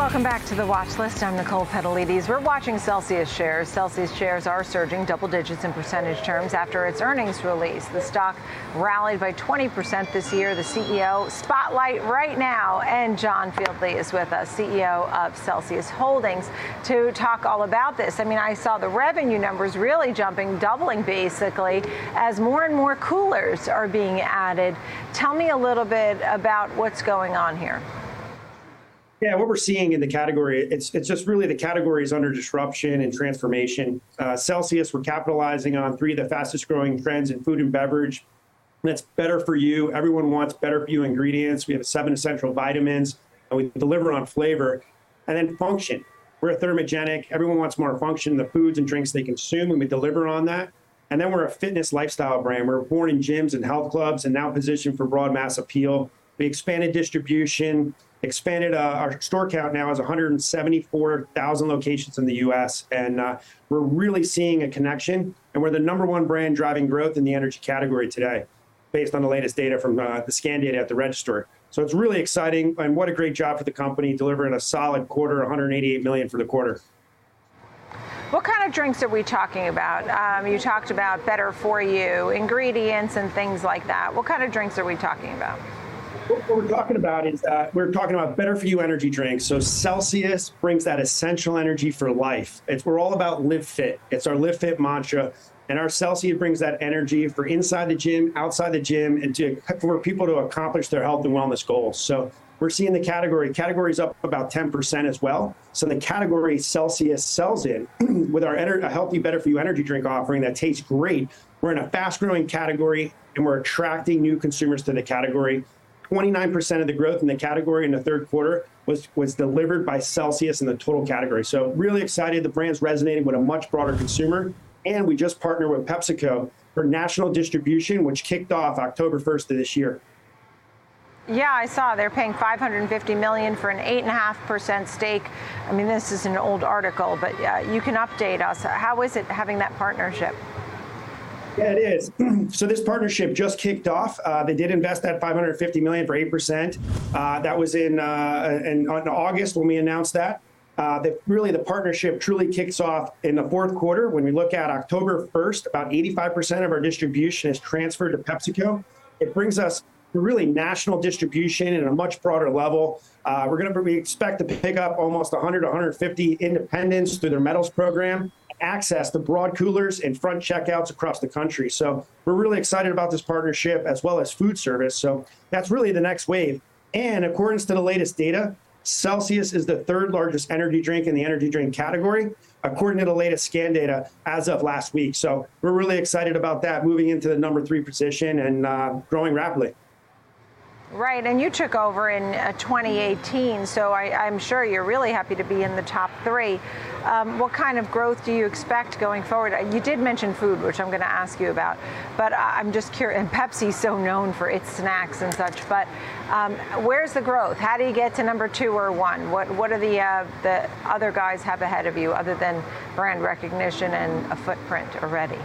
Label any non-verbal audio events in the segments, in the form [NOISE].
Welcome back to the watch list. I'm Nicole Petalides. We're watching Celsius shares. Celsius shares are surging double digits in percentage terms after its earnings release. The stock rallied by 20% this year. The CEO spotlight right now, and John Fieldly is with us, CEO of Celsius Holdings, to talk all about this. I mean, I saw the revenue numbers really jumping, doubling basically, as more and more coolers are being added. Tell me a little bit about what's going on here. Yeah, what we're seeing in the category, it's it's just really the category is under disruption and transformation. Uh, Celsius, we're capitalizing on three of the fastest growing trends in food and beverage. That's better for you. Everyone wants better for you ingredients. We have seven essential vitamins, and we deliver on flavor. And then function. We're thermogenic. Everyone wants more function in the foods and drinks they consume, and we deliver on that. And then we're a fitness lifestyle brand. We're born in gyms and health clubs and now positioned for broad mass appeal. We expanded distribution expanded uh, our store count now is 174,000 locations in the U.S. and uh, we're really seeing a connection. And we're the number one brand driving growth in the energy category today, based on the latest data from uh, the scan data at the register. So it's really exciting, and what a great job for the company delivering a solid quarter, 188 million for the quarter. What kind of drinks are we talking about? Um, you talked about better for you ingredients and things like that. What kind of drinks are we talking about? What we're talking about is that we're talking about better for you energy drinks. So Celsius brings that essential energy for life. It's we're all about live fit. It's our live fit mantra. And our Celsius brings that energy for inside the gym, outside the gym, and to for people to accomplish their health and wellness goals. So we're seeing the category categories up about 10% as well. So the category Celsius sells in [CLEARS THROAT] with our ener- a healthy, better for you energy drink offering that tastes great. We're in a fast growing category and we're attracting new consumers to the category. 29% of the growth in the category in the third quarter was was delivered by Celsius in the total category. So really excited. The brand's resonating with a much broader consumer. And we just partnered with PepsiCo for national distribution, which kicked off October 1st of this year. Yeah, I saw they're paying 550 million for an eight and a half percent stake. I mean, this is an old article, but uh, you can update us. How is it having that partnership? Yeah, it is. [CLEARS THROAT] so this partnership just kicked off. Uh, they did invest that 550 million for eight percent. Uh, that was in, uh, in, August when we announced that. Uh, the, really, the partnership truly kicks off in the fourth quarter. When we look at October 1st, about 85% of our distribution is transferred to PepsiCo. It brings us to really national distribution at a much broader level. Uh, we're going to we expect to pick up almost 100 150 independents through their metals program access to broad coolers and front checkouts across the country. So we're really excited about this partnership as well as food service. So that's really the next wave. And according to the latest data, Celsius is the third largest energy drink in the energy drink category, according to the latest scan data as of last week. So we're really excited about that moving into the number three position and uh, growing rapidly. Right, and you took over in uh, 2018, so I, am sure you're really happy to be in the top three. Um, what kind of growth do you expect going forward? Uh, you did mention food, which I'm going to ask you about, but I'm just curious. And Pepsi's so known for its snacks and such, but um, where's the growth? How do you get to number two or one? What What are the uh, the other guys have ahead of you, other than brand recognition and a footprint already?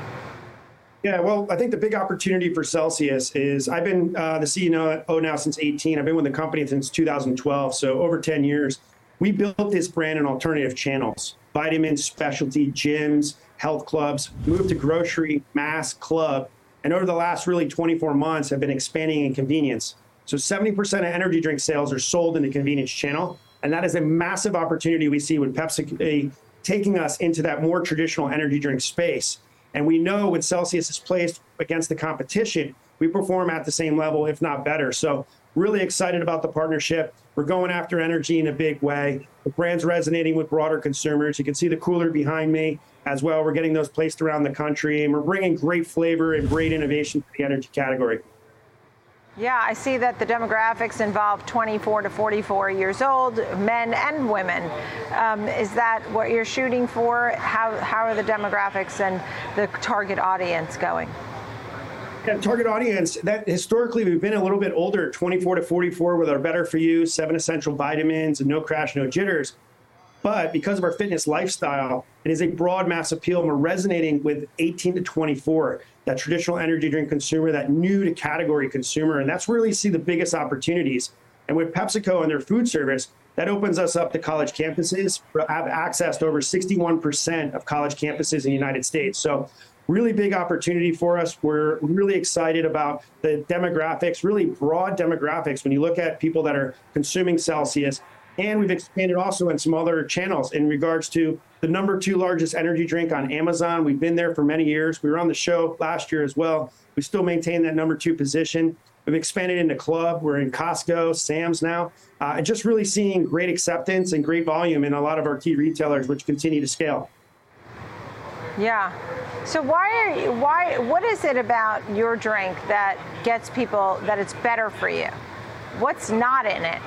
Yeah, well, I think the big opportunity for Celsius is I've been uh, the CEO now since 18. I've been with the company since 2012, so over 10 years. We built this brand in alternative channels vitamins, specialty, gyms, health clubs, moved to grocery, mass, club. And over the last really 24 months, have been expanding in convenience. So 70% of energy drink sales are sold in the convenience channel. And that is a massive opportunity we see with Pepsi taking us into that more traditional energy drink space. And we know when Celsius is placed against the competition, we perform at the same level, if not better. So, really excited about the partnership. We're going after energy in a big way. The brand's resonating with broader consumers. You can see the cooler behind me as well. We're getting those placed around the country, and we're bringing great flavor and great innovation to the energy category. Yeah, I see that the demographics involve 24 to 44 years old, men and women. Um, is that what you're shooting for? How, how are the demographics and the target audience going? Yeah, target audience that historically we've been a little bit older 24 to 44 with our better for you seven essential vitamins and no crash no jitters but because of our fitness lifestyle, it is a broad mass appeal, and we're resonating with 18 to 24, that traditional energy drink consumer, that new to category consumer. And that's where we see the biggest opportunities. And with PepsiCo and their food service, That opens us up to college campuses. We have access to over 61% of college campuses in the United States. So really big opportunity for us. We're really excited about the demographics, really broad demographics. When you look at people that are consuming Celsius, and we've expanded also in some other channels in regards to the number two largest energy drink on Amazon. We've been there for many years. We were on the show last year as well. We still maintain that number two position. We've expanded into club. We're in Costco, Sam's now, uh, and just really seeing great acceptance and great volume in a lot of our key retailers, which continue to scale. Yeah. So why are you, why what is it about your drink that gets people that it's better for you? What's not in it?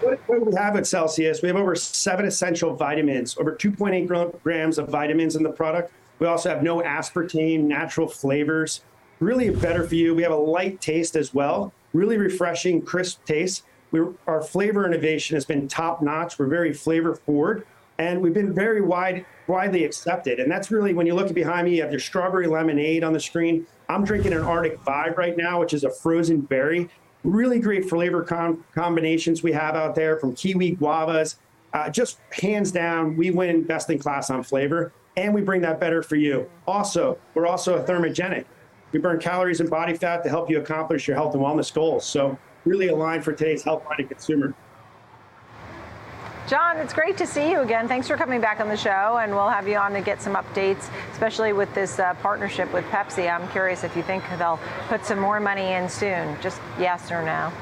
What, we have at Celsius, we have over seven essential vitamins, over 2.8 grams of vitamins in the product. We also have no aspartame, natural flavors, really better for you. We have a light taste as well, really refreshing, crisp taste. We're, our flavor innovation has been top notch. We're very flavor forward, and we've been very wide, widely accepted. And that's really when you look behind me, you have your strawberry lemonade on the screen. I'm drinking an Arctic Vibe right now, which is a frozen berry really great flavor com- combinations we have out there from kiwi guavas. Uh, just hands down, we win best in class on flavor, and we bring that better for you. Also, we're also a thermogenic. We burn calories and body fat to help you accomplish your health and wellness goals. So, really aligned for today's health-minded consumer. John, it's great to see you again. Thanks for coming back on the show, and we'll have you on to get some updates, especially with this uh, partnership with Pepsi. I'm curious if you think they'll put some more money in soon. Just yes or no.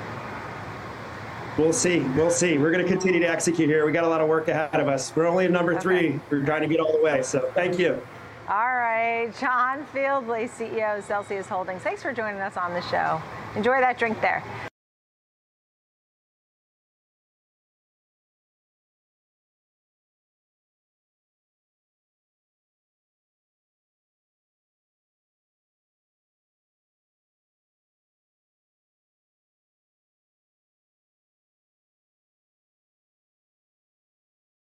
We'll see. We'll see. We're going to continue to execute here. We got a lot of work ahead of us. We're only at number okay. three. We're trying to get all the way. So thank you. All right, John Fieldly, CEO of Celsius Holdings. Thanks for joining us on the show. Enjoy that drink there.